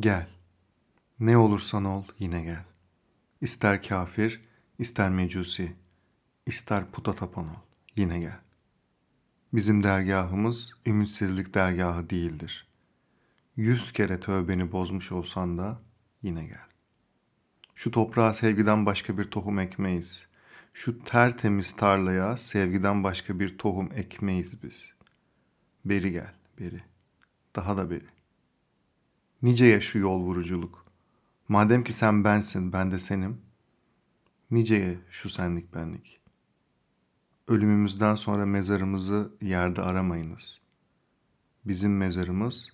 Gel. Ne olursan ol yine gel. İster kafir, ister mecusi, ister puta tapan ol, yine gel. Bizim dergahımız ümitsizlik dergahı değildir. Yüz kere tövbeni bozmuş olsan da yine gel. Şu toprağa sevgiden başka bir tohum ekmeyiz. Şu tertemiz tarlaya sevgiden başka bir tohum ekmeyiz biz. Beri gel, beri. Daha da beri. Niceye şu yol vuruculuk. Madem ki sen bensin, ben de senim. Niceye şu senlik benlik. Ölümümüzden sonra mezarımızı yerde aramayınız. Bizim mezarımız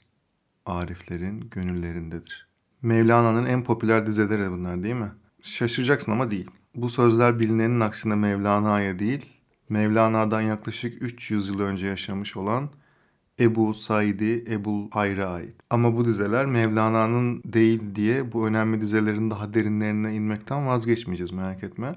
Ariflerin gönüllerindedir. Mevlana'nın en popüler dizeleri bunlar değil mi? Şaşıracaksın ama değil. Bu sözler bilinenin aksine Mevlana'ya değil, Mevlana'dan yaklaşık 300 yıl önce yaşamış olan Ebu Said'i Ebu Hayr'a ait. Ama bu dizeler Mevlana'nın değil diye bu önemli dizelerin daha derinlerine inmekten vazgeçmeyeceğiz merak etme.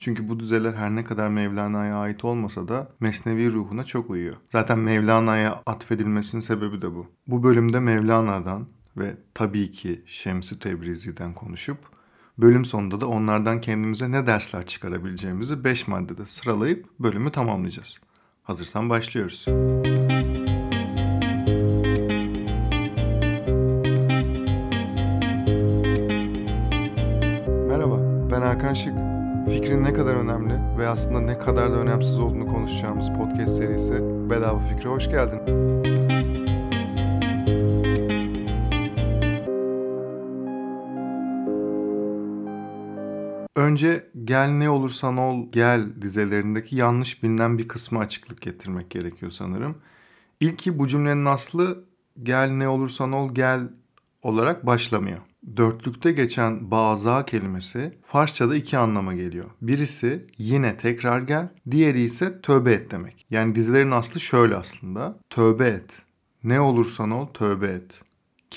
Çünkü bu dizeler her ne kadar Mevlana'ya ait olmasa da Mesnevi ruhuna çok uyuyor. Zaten Mevlana'ya atfedilmesinin sebebi de bu. Bu bölümde Mevlana'dan ve tabii ki Şems-i Tebrizi'den konuşup bölüm sonunda da onlardan kendimize ne dersler çıkarabileceğimizi 5 maddede sıralayıp bölümü tamamlayacağız. Hazırsan başlıyoruz. Merhaba, ben Hakan Şık. Fikrin ne kadar önemli ve aslında ne kadar da önemsiz olduğunu konuşacağımız podcast serisi Bedava Fikre hoş geldin. Önce gel ne olursan ol gel dizelerindeki yanlış bilinen bir kısmı açıklık getirmek gerekiyor sanırım. İlki bu cümlenin aslı gel ne olursan ol gel olarak başlamıyor. Dörtlükte geçen baza kelimesi Farsçada iki anlama geliyor. Birisi yine tekrar gel, diğeri ise tövbe et demek. Yani dizilerin aslı şöyle aslında. Tövbe et. Ne olursan ol tövbe et.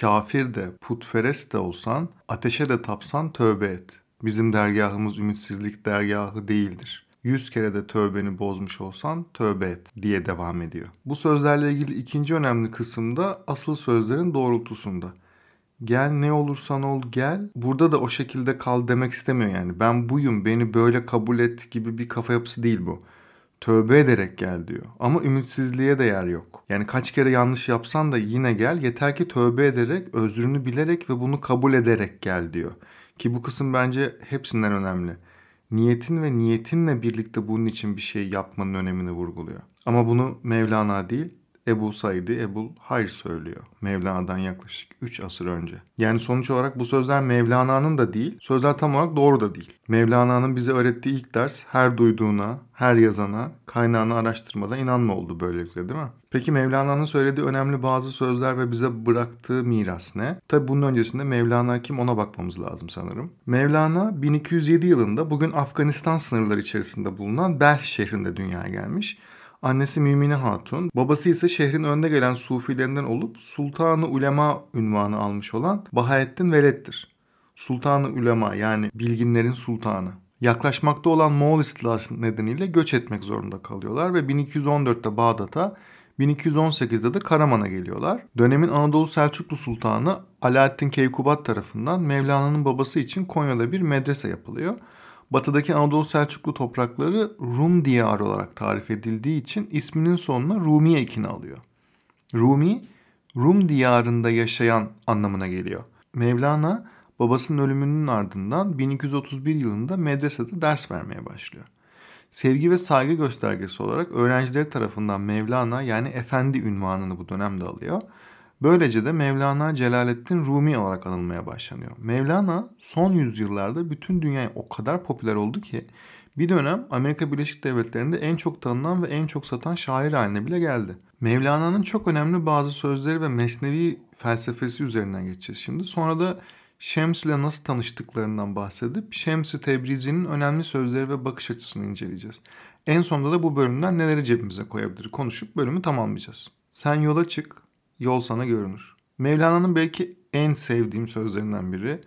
Kafir de putferest de olsan, ateşe de tapsan tövbe et. Bizim dergahımız ümitsizlik dergahı değildir. Yüz kere de tövbeni bozmuş olsan tövbe et diye devam ediyor. Bu sözlerle ilgili ikinci önemli kısımda asıl sözlerin doğrultusunda. Gel ne olursan ol gel. Burada da o şekilde kal demek istemiyor yani. Ben buyum beni böyle kabul et gibi bir kafa yapısı değil bu. Tövbe ederek gel diyor. Ama ümitsizliğe de yer yok. Yani kaç kere yanlış yapsan da yine gel. Yeter ki tövbe ederek, özrünü bilerek ve bunu kabul ederek gel diyor. Ki bu kısım bence hepsinden önemli. Niyetin ve niyetinle birlikte bunun için bir şey yapmanın önemini vurguluyor. Ama bunu Mevlana değil, Ebu Said'i Ebu Hayr söylüyor. Mevlana'dan yaklaşık 3 asır önce. Yani sonuç olarak bu sözler Mevlana'nın da değil, sözler tam olarak doğru da değil. Mevlana'nın bize öğrettiği ilk ders her duyduğuna, her yazana, kaynağını araştırmadan inanma oldu böylelikle değil mi? Peki Mevlana'nın söylediği önemli bazı sözler ve bize bıraktığı miras ne? Tabi bunun öncesinde Mevlana kim ona bakmamız lazım sanırım. Mevlana 1207 yılında bugün Afganistan sınırları içerisinde bulunan Belh şehrinde dünyaya gelmiş. Annesi Mümine Hatun, babası ise şehrin önde gelen sufilerinden olup Sultanı Ulema ünvanı almış olan Bahaettin Veled'dir. Sultanı Ulema yani bilginlerin sultanı. Yaklaşmakta olan Moğol istilası nedeniyle göç etmek zorunda kalıyorlar ve 1214'te Bağdat'a 1218'de de Karaman'a geliyorlar. Dönemin Anadolu Selçuklu Sultanı Alaaddin Keykubat tarafından Mevlana'nın babası için Konya'da bir medrese yapılıyor. Batıdaki Anadolu Selçuklu toprakları Rum diyarı olarak tarif edildiği için isminin sonuna Rumiye ekini alıyor. Rumi, Rum diyarında yaşayan anlamına geliyor. Mevlana babasının ölümünün ardından 1231 yılında medresede ders vermeye başlıyor. Sevgi ve saygı göstergesi olarak öğrencileri tarafından Mevlana yani efendi ünvanını bu dönemde alıyor. Böylece de Mevlana Celaleddin Rumi olarak anılmaya başlanıyor. Mevlana son yüzyıllarda bütün dünyaya o kadar popüler oldu ki bir dönem Amerika Birleşik Devletleri'nde en çok tanınan ve en çok satan şair haline bile geldi. Mevlana'nın çok önemli bazı sözleri ve mesnevi felsefesi üzerinden geçeceğiz şimdi. Sonra da Şems ile nasıl tanıştıklarından bahsedip Şems-i Tebrizi'nin önemli sözleri ve bakış açısını inceleyeceğiz. En sonunda da bu bölümden neleri cebimize koyabilir konuşup bölümü tamamlayacağız. Sen yola çık, yol sana görünür. Mevlana'nın belki en sevdiğim sözlerinden biri.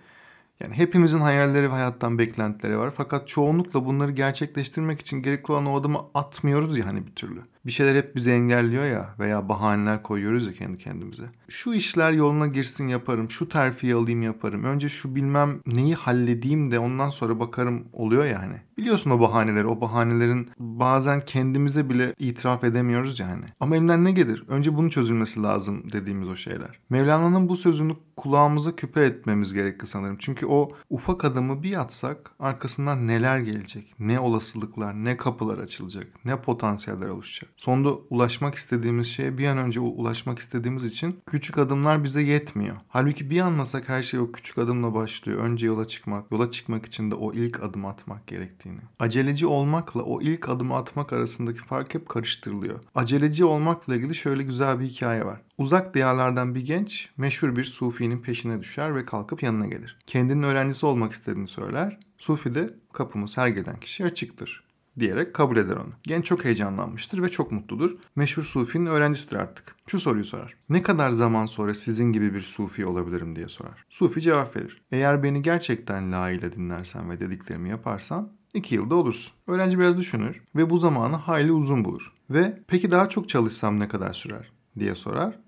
Yani hepimizin hayalleri ve hayattan beklentileri var. Fakat çoğunlukla bunları gerçekleştirmek için gerekli olan o adımı atmıyoruz ya hani bir türlü. Bir şeyler hep bizi engelliyor ya veya bahaneler koyuyoruz ya kendi kendimize. Şu işler yoluna girsin yaparım, şu terfiyi alayım yaparım. Önce şu bilmem neyi halledeyim de ondan sonra bakarım oluyor yani. Biliyorsun o bahaneleri, o bahanelerin bazen kendimize bile itiraf edemiyoruz yani. Ama elimden ne gelir? Önce bunun çözülmesi lazım dediğimiz o şeyler. Mevlana'nın bu sözünü kulağımıza küpe etmemiz gerekli sanırım. Çünkü o ufak adımı bir atsak arkasından neler gelecek? Ne olasılıklar, ne kapılar açılacak, ne potansiyeller oluşacak. Sonunda ulaşmak istediğimiz şeye bir an önce ulaşmak istediğimiz için küçük adımlar bize yetmiyor. Halbuki bir anlasak her şey o küçük adımla başlıyor. Önce yola çıkmak, yola çıkmak için de o ilk adım atmak gerektiğini. Aceleci olmakla o ilk adımı atmak arasındaki fark hep karıştırılıyor. Aceleci olmakla ilgili şöyle güzel bir hikaye var. Uzak diyarlardan bir genç meşhur bir sufinin peşine düşer ve kalkıp yanına gelir. Kendinin öğrencisi olmak istediğini söyler. Sufi de kapımız her gelen kişi açıktır diyerek kabul eder onu. Genç çok heyecanlanmıştır ve çok mutludur. Meşhur Sufi'nin öğrencisidir artık. Şu soruyu sorar. Ne kadar zaman sonra sizin gibi bir Sufi olabilirim diye sorar. Sufi cevap verir. Eğer beni gerçekten layığıyla dinlersen ve dediklerimi yaparsan iki yılda olursun. Öğrenci biraz düşünür ve bu zamanı hayli uzun bulur. Ve peki daha çok çalışsam ne kadar sürer diye sorar.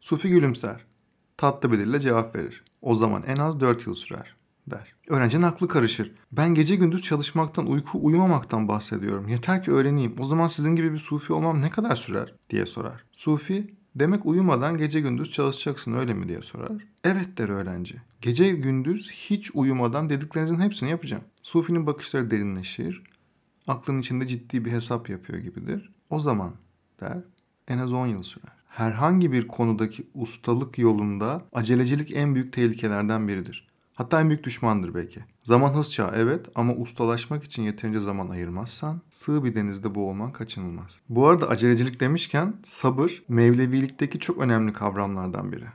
Sufi gülümser. Tatlı bir dille cevap verir. O zaman en az 4 yıl sürer der. Öğrencinin aklı karışır. Ben gece gündüz çalışmaktan, uyku uyumamaktan bahsediyorum. Yeter ki öğreneyim. O zaman sizin gibi bir sufi olmam ne kadar sürer diye sorar. Sufi demek uyumadan gece gündüz çalışacaksın öyle mi diye sorar. Evet der öğrenci. Gece gündüz hiç uyumadan dediklerinizin hepsini yapacağım. Sufi'nin bakışları derinleşir. Aklının içinde ciddi bir hesap yapıyor gibidir. O zaman der en az 10 yıl sürer herhangi bir konudaki ustalık yolunda acelecilik en büyük tehlikelerden biridir. Hatta en büyük düşmandır belki. Zaman hız çağı evet ama ustalaşmak için yeterince zaman ayırmazsan sığ bir denizde boğulman kaçınılmaz. Bu arada acelecilik demişken sabır Mevlevilikteki çok önemli kavramlardan biri.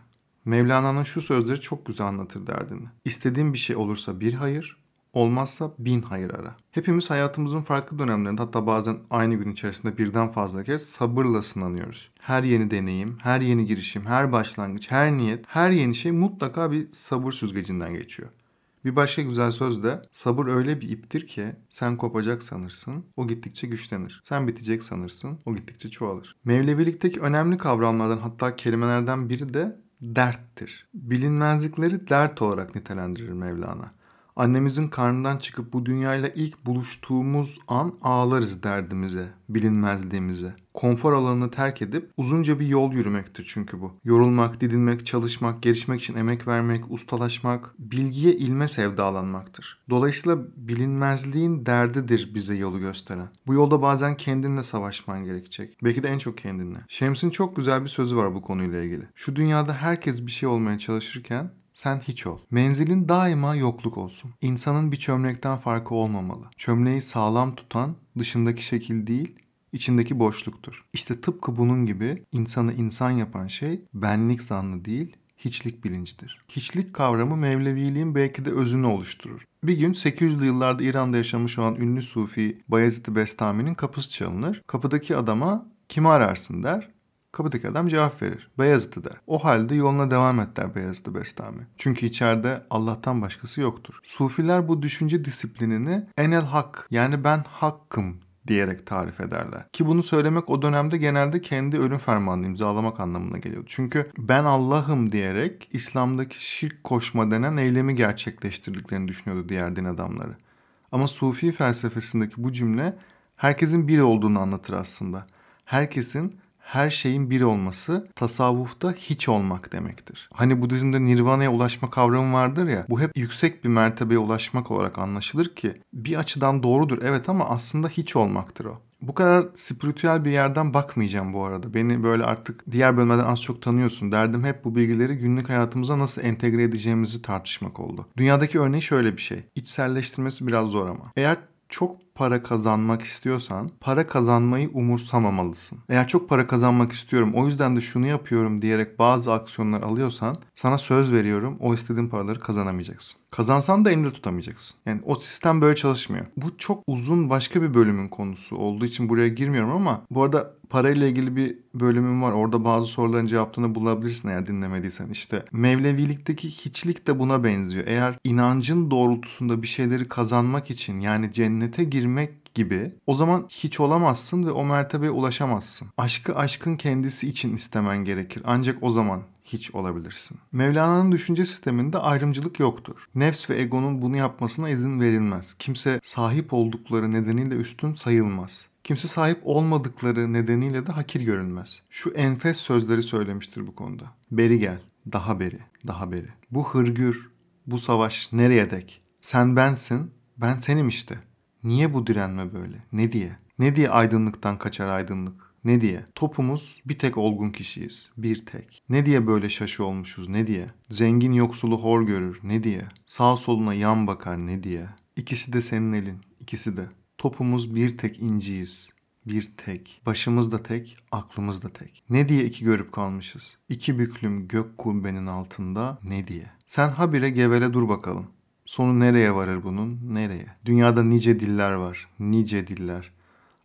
Mevlana'nın şu sözleri çok güzel anlatır derdini. İstediğin bir şey olursa bir hayır, olmazsa bin hayır ara. Hepimiz hayatımızın farklı dönemlerinde hatta bazen aynı gün içerisinde birden fazla kez sabırla sınanıyoruz. Her yeni deneyim, her yeni girişim, her başlangıç, her niyet, her yeni şey mutlaka bir sabır süzgecinden geçiyor. Bir başka güzel söz de sabır öyle bir iptir ki sen kopacak sanırsın, o gittikçe güçlenir. Sen bitecek sanırsın, o gittikçe çoğalır. Mevlevilikteki önemli kavramlardan hatta kelimelerden biri de derttir. Bilinmezlikleri dert olarak nitelendirir Mevlana. Annemizin karnından çıkıp bu dünyayla ilk buluştuğumuz an ağlarız derdimize, bilinmezliğimize. Konfor alanını terk edip uzunca bir yol yürümektir çünkü bu. Yorulmak, didinmek, çalışmak, gelişmek için emek vermek, ustalaşmak, bilgiye ilme sevdalanmaktır. Dolayısıyla bilinmezliğin derdidir bize yolu gösteren. Bu yolda bazen kendinle savaşman gerekecek. Belki de en çok kendinle. Şems'in çok güzel bir sözü var bu konuyla ilgili. Şu dünyada herkes bir şey olmaya çalışırken sen hiç ol. Menzilin daima yokluk olsun. İnsanın bir çömlekten farkı olmamalı. Çömleği sağlam tutan dışındaki şekil değil, içindeki boşluktur. İşte tıpkı bunun gibi insanı insan yapan şey benlik zannı değil, hiçlik bilincidir. Hiçlik kavramı Mevleviliğin belki de özünü oluşturur. Bir gün 800'lü yıllarda İran'da yaşamış olan ünlü Sufi Bayezid-i Bestami'nin kapısı çalınır. Kapıdaki adama kimi ararsın der. Kapıdaki adam cevap verir. Beyazıt'ı der. O halde yoluna devam et der Beyazıt'ı Bestami. Çünkü içeride Allah'tan başkası yoktur. Sufiler bu düşünce disiplinini enel hak yani ben hakkım diyerek tarif ederler. Ki bunu söylemek o dönemde genelde kendi ölüm fermanını imzalamak anlamına geliyordu. Çünkü ben Allah'ım diyerek İslam'daki şirk koşma denen eylemi gerçekleştirdiklerini düşünüyordu diğer din adamları. Ama Sufi felsefesindeki bu cümle herkesin bir olduğunu anlatır aslında. Herkesin her şeyin bir olması tasavvufta hiç olmak demektir. Hani Budizm'de nirvana'ya ulaşma kavramı vardır ya bu hep yüksek bir mertebeye ulaşmak olarak anlaşılır ki bir açıdan doğrudur evet ama aslında hiç olmaktır o. Bu kadar spiritüel bir yerden bakmayacağım bu arada. Beni böyle artık diğer bölümlerden az çok tanıyorsun. Derdim hep bu bilgileri günlük hayatımıza nasıl entegre edeceğimizi tartışmak oldu. Dünyadaki örneği şöyle bir şey. İçselleştirmesi biraz zor ama. Eğer çok para kazanmak istiyorsan para kazanmayı umursamamalısın. Eğer çok para kazanmak istiyorum o yüzden de şunu yapıyorum diyerek bazı aksiyonlar alıyorsan sana söz veriyorum o istediğin paraları kazanamayacaksın. Kazansan da elinde tutamayacaksın. Yani o sistem böyle çalışmıyor. Bu çok uzun başka bir bölümün konusu olduğu için buraya girmiyorum ama bu arada parayla ilgili bir bölümüm var. Orada bazı soruların cevaplarını bulabilirsin eğer dinlemediysen. İşte Mevlevilikteki hiçlik de buna benziyor. Eğer inancın doğrultusunda bir şeyleri kazanmak için yani cennete girmek girmek gibi o zaman hiç olamazsın ve o mertebeye ulaşamazsın. Aşkı aşkın kendisi için istemen gerekir. Ancak o zaman hiç olabilirsin. Mevlana'nın düşünce sisteminde ayrımcılık yoktur. Nefs ve egonun bunu yapmasına izin verilmez. Kimse sahip oldukları nedeniyle üstün sayılmaz. Kimse sahip olmadıkları nedeniyle de hakir görünmez. Şu enfes sözleri söylemiştir bu konuda. Beri gel, daha beri, daha beri. Bu hırgür, bu savaş nereye dek? Sen bensin, ben senim işte. Niye bu direnme böyle? Ne diye? Ne diye aydınlıktan kaçar aydınlık? Ne diye? Topumuz bir tek olgun kişiyiz. Bir tek. Ne diye böyle şaşı olmuşuz? Ne diye? Zengin yoksulu hor görür. Ne diye? Sağ soluna yan bakar. Ne diye? İkisi de senin elin. ikisi de. Topumuz bir tek inciyiz. Bir tek. Başımız da tek, aklımız da tek. Ne diye iki görüp kalmışız? İki büklüm gök kubbenin altında ne diye? Sen habire gevele dur bakalım. Sonu nereye varır bunun? Nereye? Dünyada nice diller var. Nice diller.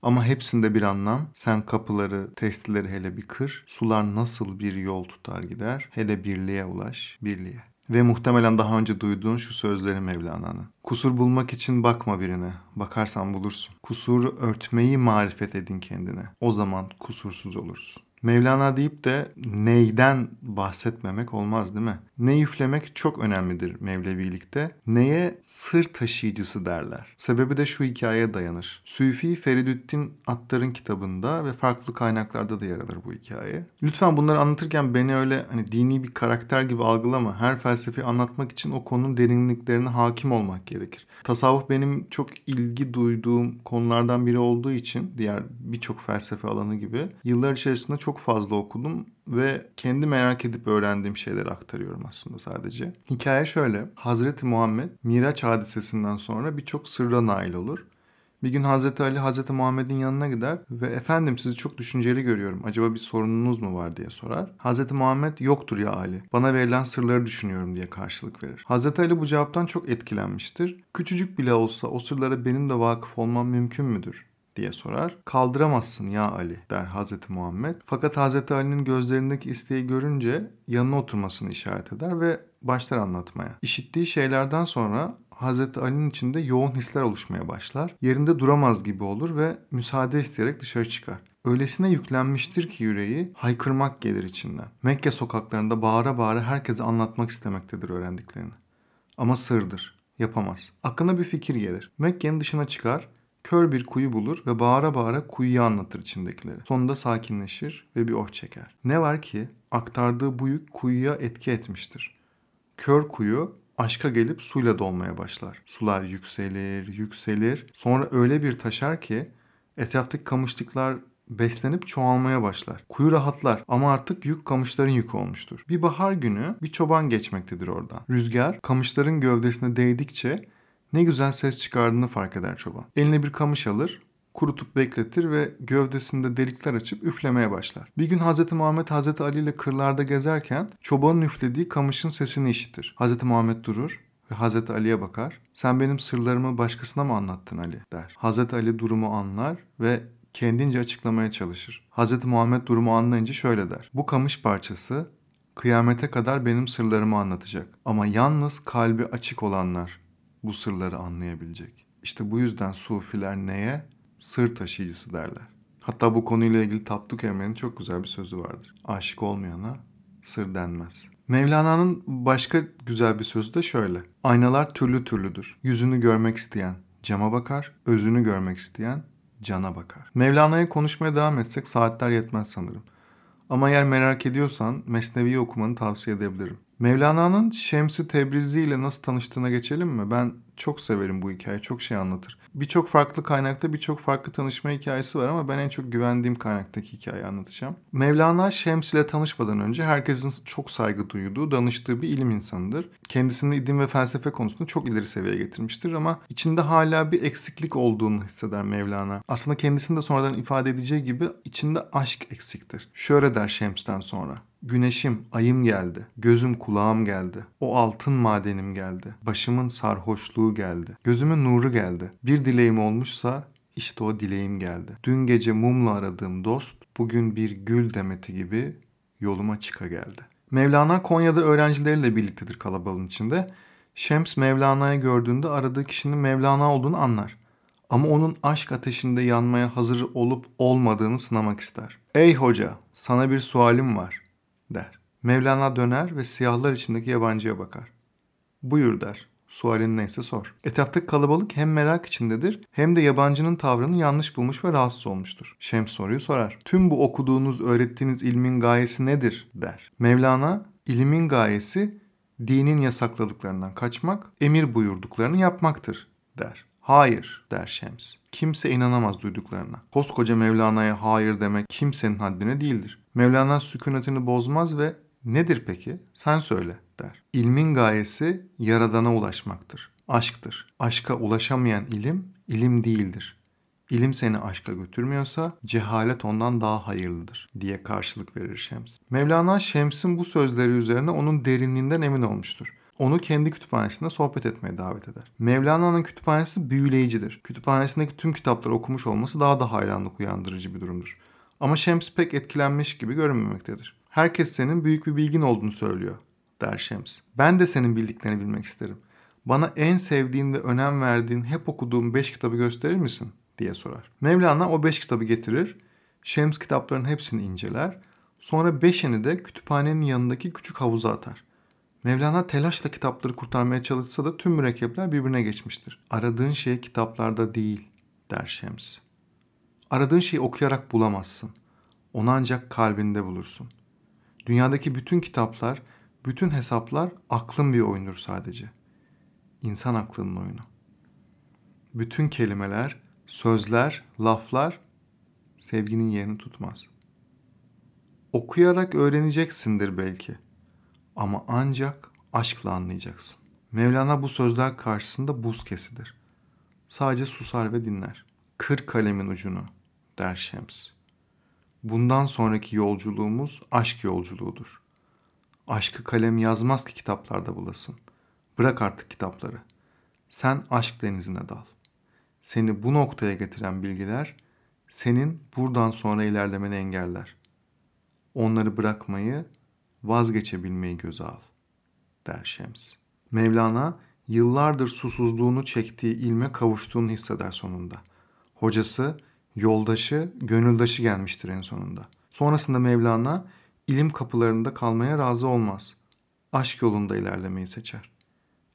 Ama hepsinde bir anlam. Sen kapıları, testileri hele bir kır. Sular nasıl bir yol tutar gider. Hele birliğe ulaş, birliğe. Ve muhtemelen daha önce duyduğun şu sözleri Mevlana'nın. Kusur bulmak için bakma birine. Bakarsan bulursun. Kusuru örtmeyi marifet edin kendine. O zaman kusursuz olursun. Mevlana deyip de neyden bahsetmemek olmaz değil mi? Ne üflemek çok önemlidir Mevlevilikte. Neye sır taşıyıcısı derler. Sebebi de şu hikayeye dayanır. Süfi Feridüddin Attar'ın kitabında ve farklı kaynaklarda da yer alır bu hikaye. Lütfen bunları anlatırken beni öyle hani dini bir karakter gibi algılama. Her felsefi anlatmak için o konunun derinliklerine hakim olmak gerekir. Tasavvuf benim çok ilgi duyduğum konulardan biri olduğu için diğer birçok felsefe alanı gibi yıllar içerisinde çok fazla okudum ve kendi merak edip öğrendiğim şeyleri aktarıyorum aslında sadece. Hikaye şöyle. Hazreti Muhammed Miraç hadisesinden sonra birçok sırra nail olur. Bir gün Hazreti Ali Hazreti Muhammed'in yanına gider ve efendim sizi çok düşünceli görüyorum. Acaba bir sorununuz mu var diye sorar. Hazreti Muhammed yoktur ya Ali. Bana verilen sırları düşünüyorum diye karşılık verir. Hazreti Ali bu cevaptan çok etkilenmiştir. Küçücük bile olsa o sırlara benim de vakıf olmam mümkün müdür? Diye sorar. Kaldıramazsın ya Ali der Hazreti Muhammed. Fakat Hazreti Ali'nin gözlerindeki isteği görünce yanına oturmasını işaret eder ve başlar anlatmaya. İşittiği şeylerden sonra Hazreti Ali'nin içinde yoğun hisler oluşmaya başlar. Yerinde duramaz gibi olur ve müsaade isteyerek dışarı çıkar. Öylesine yüklenmiştir ki yüreği haykırmak gelir içinden. Mekke sokaklarında bağıra bağıra herkese anlatmak istemektedir öğrendiklerini. Ama sırdır. Yapamaz. Aklına bir fikir gelir. Mekke'nin dışına çıkar Kör bir kuyu bulur ve bağıra bağıra kuyuyu anlatır içindekileri. Sonunda sakinleşir ve bir oh çeker. Ne var ki aktardığı bu yük kuyuya etki etmiştir. Kör kuyu aşka gelip suyla dolmaya başlar. Sular yükselir, yükselir. Sonra öyle bir taşar ki etraftaki kamışlıklar beslenip çoğalmaya başlar. Kuyu rahatlar ama artık yük kamışların yükü olmuştur. Bir bahar günü bir çoban geçmektedir oradan. Rüzgar kamışların gövdesine değdikçe ne güzel ses çıkardığını fark eder çoban. Eline bir kamış alır, kurutup bekletir ve gövdesinde delikler açıp üflemeye başlar. Bir gün Hz. Muhammed Hz. Ali ile kırlarda gezerken çobanın üflediği kamışın sesini işitir. Hz. Muhammed durur ve Hz. Ali'ye bakar. Sen benim sırlarımı başkasına mı anlattın Ali der. Hz. Ali durumu anlar ve kendince açıklamaya çalışır. Hz. Muhammed durumu anlayınca şöyle der. Bu kamış parçası kıyamete kadar benim sırlarımı anlatacak. Ama yalnız kalbi açık olanlar bu sırları anlayabilecek. İşte bu yüzden sufiler neye? Sır taşıyıcısı derler. Hatta bu konuyla ilgili Tapduk Emre'nin çok güzel bir sözü vardır. Aşık olmayana sır denmez. Mevlana'nın başka güzel bir sözü de şöyle. Aynalar türlü türlüdür. Yüzünü görmek isteyen cama bakar, özünü görmek isteyen cana bakar. Mevlana'ya konuşmaya devam etsek saatler yetmez sanırım. Ama eğer merak ediyorsan Mesnevi'yi okumanı tavsiye edebilirim. Mevlana'nın Şems-i Tebrizi ile nasıl tanıştığına geçelim mi? Ben çok severim bu hikaye. Çok şey anlatır. Birçok farklı kaynakta birçok farklı tanışma hikayesi var ama ben en çok güvendiğim kaynaktaki hikayeyi anlatacağım. Mevlana Şems ile tanışmadan önce herkesin çok saygı duyduğu, danıştığı bir ilim insanıdır. Kendisini ilim ve felsefe konusunda çok ileri seviyeye getirmiştir ama içinde hala bir eksiklik olduğunu hisseder Mevlana. Aslında kendisini de sonradan ifade edeceği gibi içinde aşk eksiktir. Şöyle der Şems'ten sonra. Güneşim, ayım geldi. Gözüm kulağım geldi. O altın madenim geldi. Başımın sarhoşluğu geldi. Gözümün nuru geldi. Bir dileğim olmuşsa işte o dileğim geldi. Dün gece mumla aradığım dost bugün bir gül demeti gibi yoluma çıka geldi. Mevlana Konya'da öğrencileriyle birliktedir kalabalığın içinde. Şems Mevlana'yı gördüğünde aradığı kişinin Mevlana olduğunu anlar. Ama onun aşk ateşinde yanmaya hazır olup olmadığını sınamak ister. Ey hoca sana bir sualim var der. Mevlana döner ve siyahlar içindeki yabancıya bakar. Buyur der. Sualin neyse sor. Etraftaki kalabalık hem merak içindedir hem de yabancının tavrını yanlış bulmuş ve rahatsız olmuştur. Şems soruyu sorar. Tüm bu okuduğunuz, öğrettiğiniz ilmin gayesi nedir der. Mevlana, ilmin gayesi dinin yasakladıklarından kaçmak, emir buyurduklarını yapmaktır der. Hayır der Şems. Kimse inanamaz duyduklarına. Koskoca Mevlana'ya hayır demek kimsenin haddine değildir. Mevlana sükunetini bozmaz ve nedir peki? Sen söyle der. İlmin gayesi yaradana ulaşmaktır. Aşktır. Aşka ulaşamayan ilim, ilim değildir. İlim seni aşka götürmüyorsa cehalet ondan daha hayırlıdır diye karşılık verir Şems. Mevlana Şems'in bu sözleri üzerine onun derinliğinden emin olmuştur. Onu kendi kütüphanesinde sohbet etmeye davet eder. Mevlana'nın kütüphanesi büyüleyicidir. Kütüphanesindeki tüm kitapları okumuş olması daha da hayranlık uyandırıcı bir durumdur. Ama Şems pek etkilenmiş gibi görünmemektedir. Herkes senin büyük bir bilgin olduğunu söylüyor der Şems. Ben de senin bildiklerini bilmek isterim. Bana en sevdiğin ve önem verdiğin, hep okuduğum beş kitabı gösterir misin? diye sorar. Mevlana o beş kitabı getirir. Şems kitapların hepsini inceler. Sonra beşini de kütüphanenin yanındaki küçük havuza atar. Mevlana telaşla kitapları kurtarmaya çalışsa da tüm mürekkepler birbirine geçmiştir. Aradığın şey kitaplarda değil der Şems. Aradığın şeyi okuyarak bulamazsın. Onu ancak kalbinde bulursun. Dünyadaki bütün kitaplar, bütün hesaplar aklın bir oyundur sadece. İnsan aklının oyunu. Bütün kelimeler, sözler, laflar sevginin yerini tutmaz. Okuyarak öğreneceksindir belki. Ama ancak aşkla anlayacaksın. Mevlana bu sözler karşısında buz kesidir. Sadece susar ve dinler. Kır kalemin ucunu der Şems. Bundan sonraki yolculuğumuz aşk yolculuğudur. Aşkı kalem yazmaz ki kitaplarda bulasın. Bırak artık kitapları. Sen aşk denizine dal. Seni bu noktaya getiren bilgiler senin buradan sonra ilerlemeni engeller. Onları bırakmayı, vazgeçebilmeyi göze al, der Şems. Mevlana yıllardır susuzluğunu çektiği ilme kavuştuğunu hisseder sonunda. Hocası, yoldaşı, gönüldaşı gelmiştir en sonunda. Sonrasında Mevlana ilim kapılarında kalmaya razı olmaz. Aşk yolunda ilerlemeyi seçer.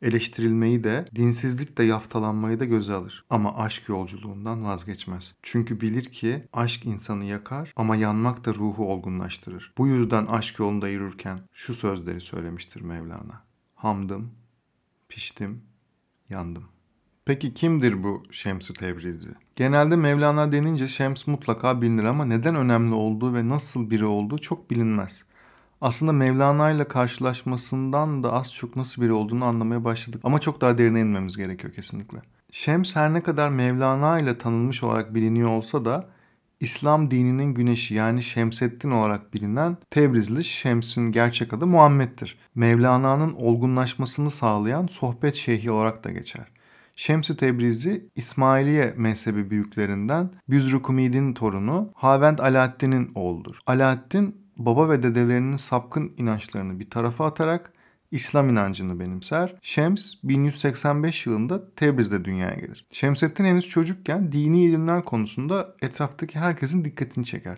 Eleştirilmeyi de, dinsizlik de yaftalanmayı da göze alır. Ama aşk yolculuğundan vazgeçmez. Çünkü bilir ki aşk insanı yakar ama yanmak da ruhu olgunlaştırır. Bu yüzden aşk yolunda yürürken şu sözleri söylemiştir Mevlana. Hamdım, piştim, yandım. Peki kimdir bu Şems-i Tebrizi? Genelde Mevlana denince Şems mutlaka bilinir ama neden önemli olduğu ve nasıl biri olduğu çok bilinmez. Aslında Mevlana ile karşılaşmasından da az çok nasıl biri olduğunu anlamaya başladık. Ama çok daha derine inmemiz gerekiyor kesinlikle. Şems her ne kadar Mevlana ile tanınmış olarak biliniyor olsa da İslam dininin güneşi yani Şemseddin olarak bilinen Tebrizli Şems'in gerçek adı Muhammed'dir. Mevlana'nın olgunlaşmasını sağlayan sohbet şeyhi olarak da geçer. Şems-i Tebrizi İsmailiye mezhebi büyüklerinden Büzrükumid'in torunu Havend Alaaddin'in oğludur. Alaaddin baba ve dedelerinin sapkın inançlarını bir tarafa atarak İslam inancını benimser. Şems 1185 yılında Tebriz'de dünyaya gelir. Şemseddin henüz çocukken dini ilimler konusunda etraftaki herkesin dikkatini çeker.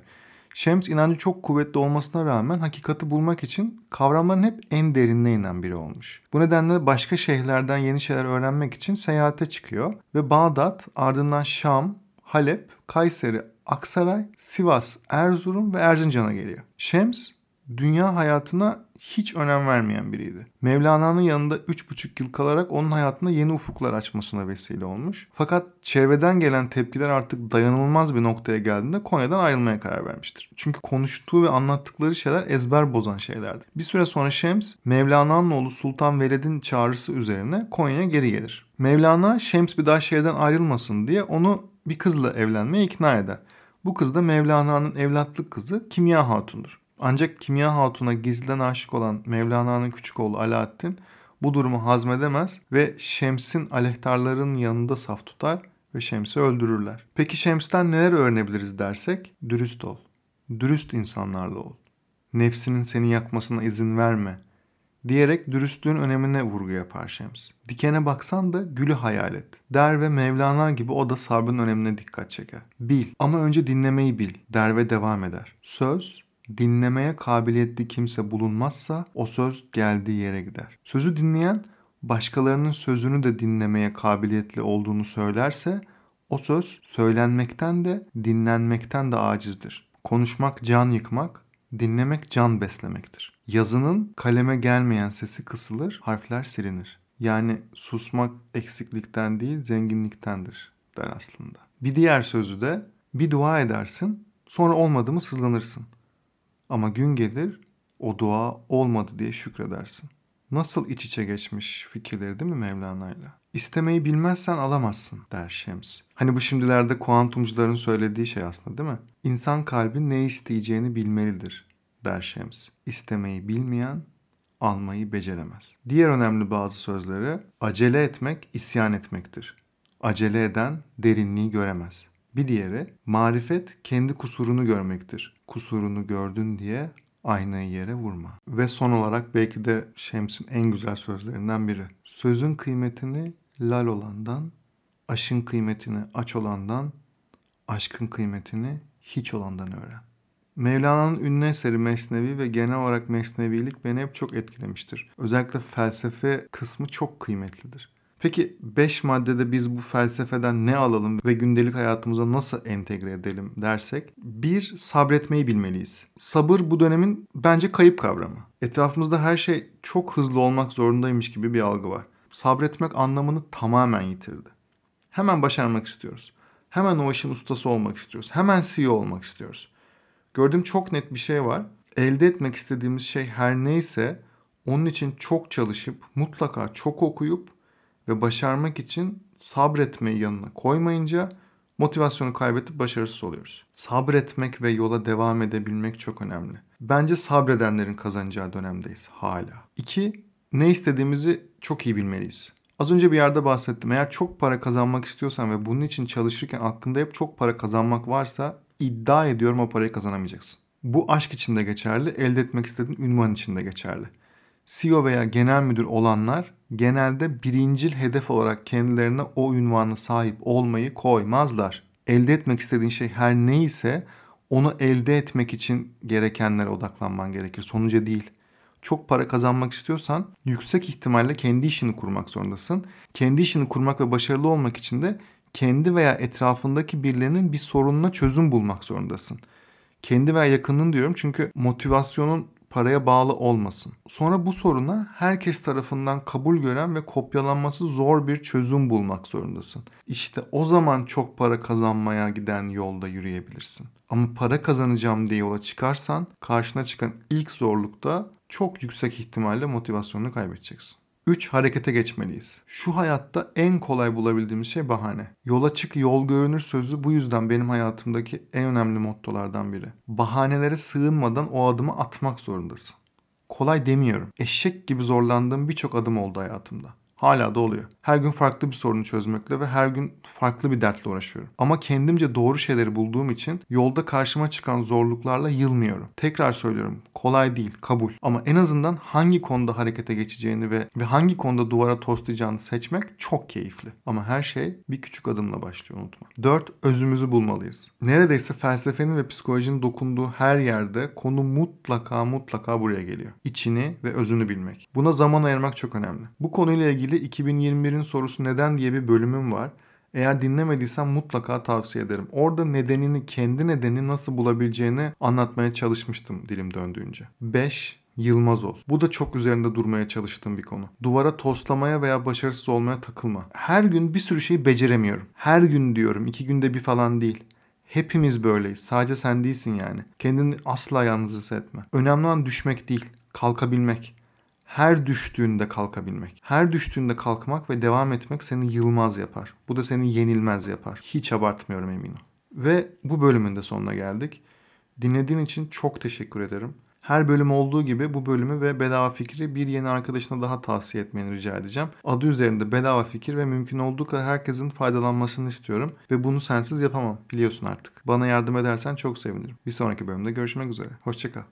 Şems inancı çok kuvvetli olmasına rağmen hakikati bulmak için kavramların hep en derinine inen biri olmuş. Bu nedenle başka şehirlerden yeni şeyler öğrenmek için seyahate çıkıyor ve Bağdat, ardından Şam, Halep, Kayseri, Aksaray, Sivas, Erzurum ve Erzincan'a geliyor. Şems dünya hayatına hiç önem vermeyen biriydi. Mevlana'nın yanında 3,5 yıl kalarak onun hayatına yeni ufuklar açmasına vesile olmuş. Fakat çevreden gelen tepkiler artık dayanılmaz bir noktaya geldiğinde Konya'dan ayrılmaya karar vermiştir. Çünkü konuştuğu ve anlattıkları şeyler ezber bozan şeylerdi. Bir süre sonra Şems, Mevlana'nın oğlu Sultan Veled'in çağrısı üzerine Konya'ya geri gelir. Mevlana Şems bir daha şehirden ayrılmasın diye onu bir kızla evlenmeye ikna eder. Bu kız da Mevlana'nın evlatlık kızı Kimya Hatun'dur. Ancak Kimya Hatun'a gizliden aşık olan Mevlana'nın küçük oğlu Alaaddin bu durumu hazmedemez ve Şems'in aleyhtarların yanında saf tutar ve Şems'i öldürürler. Peki Şems'ten neler öğrenebiliriz dersek? Dürüst ol. Dürüst insanlarla ol. Nefsinin seni yakmasına izin verme. diyerek dürüstlüğün önemine vurgu yapar Şems. Dikene baksan da gülü hayal et. Der ve Mevlana gibi o da sabrın önemine dikkat çeker. Bil ama önce dinlemeyi bil der ve devam eder. Söz dinlemeye kabiliyetli kimse bulunmazsa o söz geldiği yere gider. Sözü dinleyen başkalarının sözünü de dinlemeye kabiliyetli olduğunu söylerse o söz söylenmekten de dinlenmekten de acizdir. Konuşmak can yıkmak, dinlemek can beslemektir. Yazının kaleme gelmeyen sesi kısılır, harfler silinir. Yani susmak eksiklikten değil zenginliktendir der aslında. Bir diğer sözü de bir dua edersin sonra olmadı mı sızlanırsın. Ama gün gelir o dua olmadı diye şükredersin. Nasıl iç içe geçmiş fikirleri değil mi Mevlana'yla? İstemeyi bilmezsen alamazsın der Şems. Hani bu şimdilerde kuantumcuların söylediği şey aslında değil mi? İnsan kalbi ne isteyeceğini bilmelidir der Şems. İstemeyi bilmeyen almayı beceremez. Diğer önemli bazı sözleri acele etmek isyan etmektir. Acele eden derinliği göremez. Bir diğeri marifet kendi kusurunu görmektir. Kusurunu gördün diye aynayı yere vurma. Ve son olarak belki de Şems'in en güzel sözlerinden biri. Sözün kıymetini lal olandan, aşın kıymetini aç olandan, aşkın kıymetini hiç olandan öğren. Mevlana'nın ünlü eseri Mesnevi ve genel olarak Mesnevilik beni hep çok etkilemiştir. Özellikle felsefe kısmı çok kıymetlidir. Peki 5 maddede biz bu felsefeden ne alalım ve gündelik hayatımıza nasıl entegre edelim dersek bir sabretmeyi bilmeliyiz. Sabır bu dönemin bence kayıp kavramı. Etrafımızda her şey çok hızlı olmak zorundaymış gibi bir algı var. Sabretmek anlamını tamamen yitirdi. Hemen başarmak istiyoruz. Hemen o işin ustası olmak istiyoruz. Hemen CEO olmak istiyoruz. Gördüğüm çok net bir şey var. Elde etmek istediğimiz şey her neyse onun için çok çalışıp mutlaka çok okuyup ve başarmak için sabretmeyi yanına koymayınca motivasyonu kaybedip başarısız oluyoruz. Sabretmek ve yola devam edebilmek çok önemli. Bence sabredenlerin kazanacağı dönemdeyiz hala. İki, ne istediğimizi çok iyi bilmeliyiz. Az önce bir yerde bahsettim. Eğer çok para kazanmak istiyorsan ve bunun için çalışırken aklında hep çok para kazanmak varsa iddia ediyorum o parayı kazanamayacaksın. Bu aşk için de geçerli, elde etmek istediğin ünvan için de geçerli. CEO veya genel müdür olanlar genelde birincil hedef olarak kendilerine o ünvanı sahip olmayı koymazlar. Elde etmek istediğin şey her neyse onu elde etmek için gerekenlere odaklanman gerekir. Sonuca değil. Çok para kazanmak istiyorsan yüksek ihtimalle kendi işini kurmak zorundasın. Kendi işini kurmak ve başarılı olmak için de kendi veya etrafındaki birilerinin bir sorununa çözüm bulmak zorundasın. Kendi veya yakının diyorum çünkü motivasyonun paraya bağlı olmasın. Sonra bu soruna herkes tarafından kabul gören ve kopyalanması zor bir çözüm bulmak zorundasın. İşte o zaman çok para kazanmaya giden yolda yürüyebilirsin. Ama para kazanacağım diye yola çıkarsan karşına çıkan ilk zorlukta çok yüksek ihtimalle motivasyonunu kaybedeceksin. 3. Harekete geçmeliyiz. Şu hayatta en kolay bulabildiğimiz şey bahane. Yola çık yol görünür sözü bu yüzden benim hayatımdaki en önemli mottolardan biri. Bahanelere sığınmadan o adımı atmak zorundasın. Kolay demiyorum. Eşek gibi zorlandığım birçok adım oldu hayatımda. Hala da oluyor. Her gün farklı bir sorunu çözmekle ve her gün farklı bir dertle uğraşıyorum. Ama kendimce doğru şeyleri bulduğum için yolda karşıma çıkan zorluklarla yılmıyorum. Tekrar söylüyorum. Kolay değil, kabul. Ama en azından hangi konuda harekete geçeceğini ve ve hangi konuda duvara toslayacağını seçmek çok keyifli. Ama her şey bir küçük adımla başlıyor unutma. 4. Özümüzü bulmalıyız. Neredeyse felsefenin ve psikolojinin dokunduğu her yerde konu mutlaka mutlaka buraya geliyor. İçini ve özünü bilmek. Buna zaman ayırmak çok önemli. Bu konuyla ilgili 2021'in sorusu neden diye bir bölümüm var. Eğer dinlemediysen mutlaka tavsiye ederim. Orada nedenini, kendi nedeni nasıl bulabileceğini anlatmaya çalışmıştım dilim döndüğünce. 5. Yılmaz ol. Bu da çok üzerinde durmaya çalıştığım bir konu. Duvara toslamaya veya başarısız olmaya takılma. Her gün bir sürü şeyi beceremiyorum. Her gün diyorum, iki günde bir falan değil. Hepimiz böyleyiz. Sadece sen değilsin yani. Kendini asla yalnız hissetme. Önemli olan düşmek değil, kalkabilmek her düştüğünde kalkabilmek. Her düştüğünde kalkmak ve devam etmek seni yılmaz yapar. Bu da seni yenilmez yapar. Hiç abartmıyorum eminim. Ve bu bölümün de sonuna geldik. Dinlediğin için çok teşekkür ederim. Her bölüm olduğu gibi bu bölümü ve bedava fikri bir yeni arkadaşına daha tavsiye etmeni rica edeceğim. Adı üzerinde bedava fikir ve mümkün olduğu kadar herkesin faydalanmasını istiyorum. Ve bunu sensiz yapamam biliyorsun artık. Bana yardım edersen çok sevinirim. Bir sonraki bölümde görüşmek üzere. Hoşçakal.